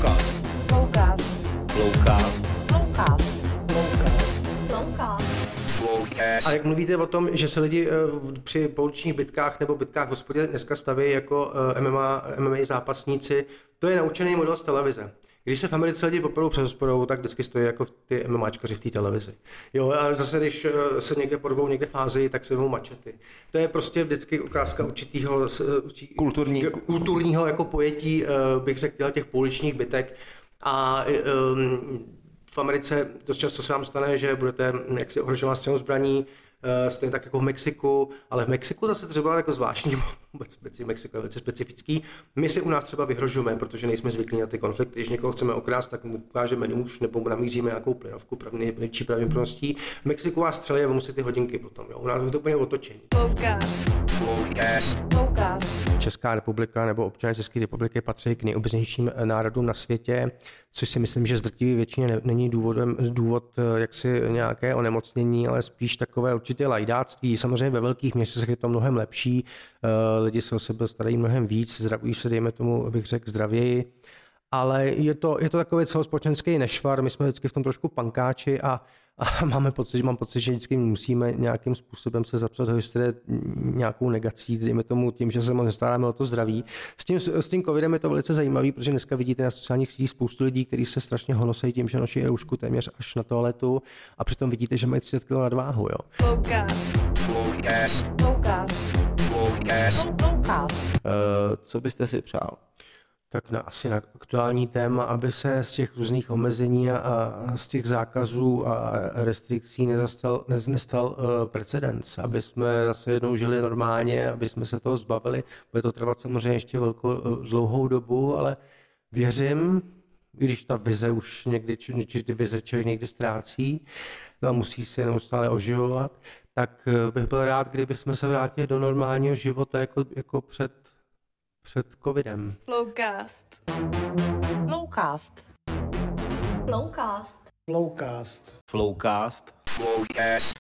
Flowcast. Flowcast. Flowcast. Flowcast. Flowcast. Flowcast. A jak mluvíte o tom, že se lidi eh, při pouličních bitkách nebo bitkách v hospodě dneska staví jako eh, MMA, MMA zápasníci, to je naučený model z televize. Když se v Americe lidi popadou přes hospodou, tak vždycky stojí jako ty MMAčkaři v té televizi. Jo, a zase, když eh, se někde porvou někde fázi, tak se vemou mačety. To je prostě vždycky ukázka určitého určitý, Kulturní. kulturního jako pojetí, bych řekl, těch pouličních bitek. A um, v Americe dost často se vám stane, že budete jaksi ohrožovat střelnou zbraní, eh, stejně tak jako v Mexiku, ale v Mexiku zase třeba jako zvláštní, vůbec speci, Mexiko je velice specifický. My si u nás třeba vyhrožujeme, protože nejsme zvyklí na ty konflikty. Když někoho chceme okrást, tak mu ukážeme nůž nebo mu namíříme nějakou plynovku největší pravděpodobností. V Mexiku vás střelí a vy musíte hodinky potom. Jo. U nás je to úplně otočení. Flowcast. Flowcast. Česká republika nebo občané České republiky patří k nejobecnějším národům na světě, což si myslím, že z drtivé většině ne- není důvodem, důvod eh, jaksi nějaké onemocnění, ale spíš takové určitě lajdáctví. Samozřejmě ve velkých městech je to mnohem lepší, eh, lidi se o sebe starají mnohem víc, zdravují se, dejme tomu, bych řekl, zdravěji, ale je to, je to takový celospolečenský nešvar, my jsme vždycky v tom trošku pankáči a, a máme pocit, že mám pocit, že vždycky musíme nějakým způsobem se zapsat do historie nějakou negací, dejme tomu tím, že se moc nestaráme o to zdraví. S tím, s tím covidem je to velice zajímavé, protože dneska vidíte na sociálních sítích spoustu lidí, kteří se strašně honosejí tím, že nosí roušku téměř až na toaletu a přitom vidíte, že mají 30 kg nadváhu. Jo. Flowcast. Flowcast. Flowcast. Eh, Co byste si přál? Tak na, asi na aktuální téma, aby se z těch různých omezení a, z těch zákazů a restrikcí nezastal, nez, nestal uh, precedens, aby jsme zase jednou žili normálně, aby jsme se toho zbavili. Bude to trvat samozřejmě ještě velkou, uh, dlouhou dobu, ale věřím, když ta vize už někdy, či, ty vize člověk někdy ztrácí a musí se neustále oživovat, tak uh, bych byl rád, kdyby jsme se vrátili do normálního života jako, jako před, před covidem. Flowcast. Flowcast. Flowcast. Flowcast. Flowcast.